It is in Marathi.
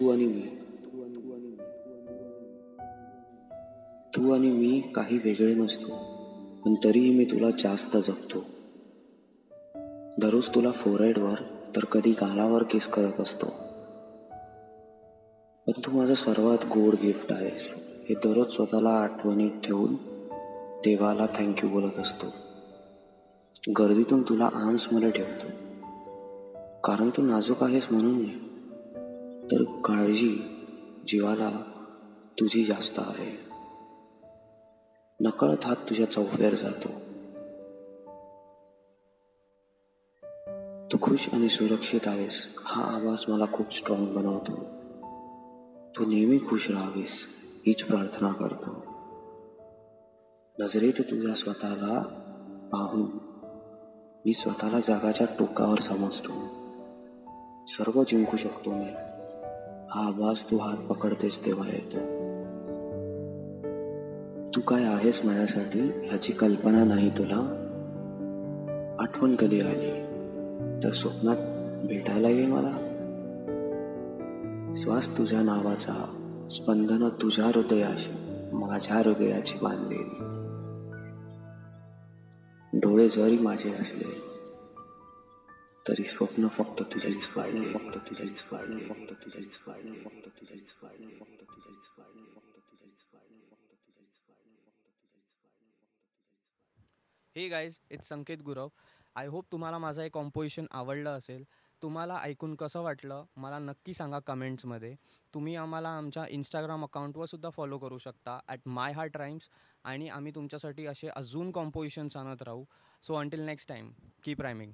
तू आणि मी. तू आणि मी काही वेगळे नसतो पण तरीही मी तुला जास्त जपतो. दररोज तुला फोरहेडवर तर कधी गालावर किस करत असतो. पण तू माझं सर्वात गोड गिफ्ट आहेस. हे दररोज स्वतःला आठवणीत ठेवून देवाला थँक्यू बोलत असतो. गर्दीतून तुला आर्म्समध्ये ठेवतो. कारण तू नाजूक आहेस म्हणून नाही. तर काळजी जीवाला तुझी जास्त आहे. नकळत हात तुझ्या चौफेर जातो. तू खुश आणि सुरक्षित आहेस हा आवाज मला खूप स्ट्रॉंग बनवतो. तू नेहमी खुश राहावीस हीच प्रार्थना करतो. नजरेत तुझ्या स्वतःला पाहून मी स्वतःला जगाच्या टोकावर समजतो. सर्व जिंकू शकतो मी. आवाज तू हात पकडतेस तेव्हा येतो. तू काय आहेस माझ्यासाठी ह्याची कल्पना नाही तुला? आठवण कधी आली? तर स्वप्नात भेटायला ये मला. श्वास तुझ्या नावाचा स्पंदन तुझ्या हृदयाशी माझ्या हृदयाची बांधलेली. डोळे जरी माझे असले तरी स्वप्न फक्त तुझ्याच फाळले फक्त तुझ्याच फाळले फक्त तुझ्याच फाळले फक्त तुझ्याच फाळले फक्त तुझ्याच फाळले फक्त तुझ्याच फाळले फक्त तुझ्याच फाईल फक्त तुझ्याच फाळले हे guys it's Sanket Gurav I hope तुम्हाला माझं हे कॉम्पोजिशन आवडलं असेल. तुम्हाला ऐकून कसं वाटलं मला नक्की सांगा कमेंट्समध्ये तुम्ही आम्हाला आमच्या इंस्टाग्राम अकाउंटवर सुद्धा फॉलो करू शकता ॲट माय हार्ट राईम्स आणि आम्ही तुमच्यासाठी असे अजून कॉम्पोजिशन्स आणत राहू. So until next time keep rhyming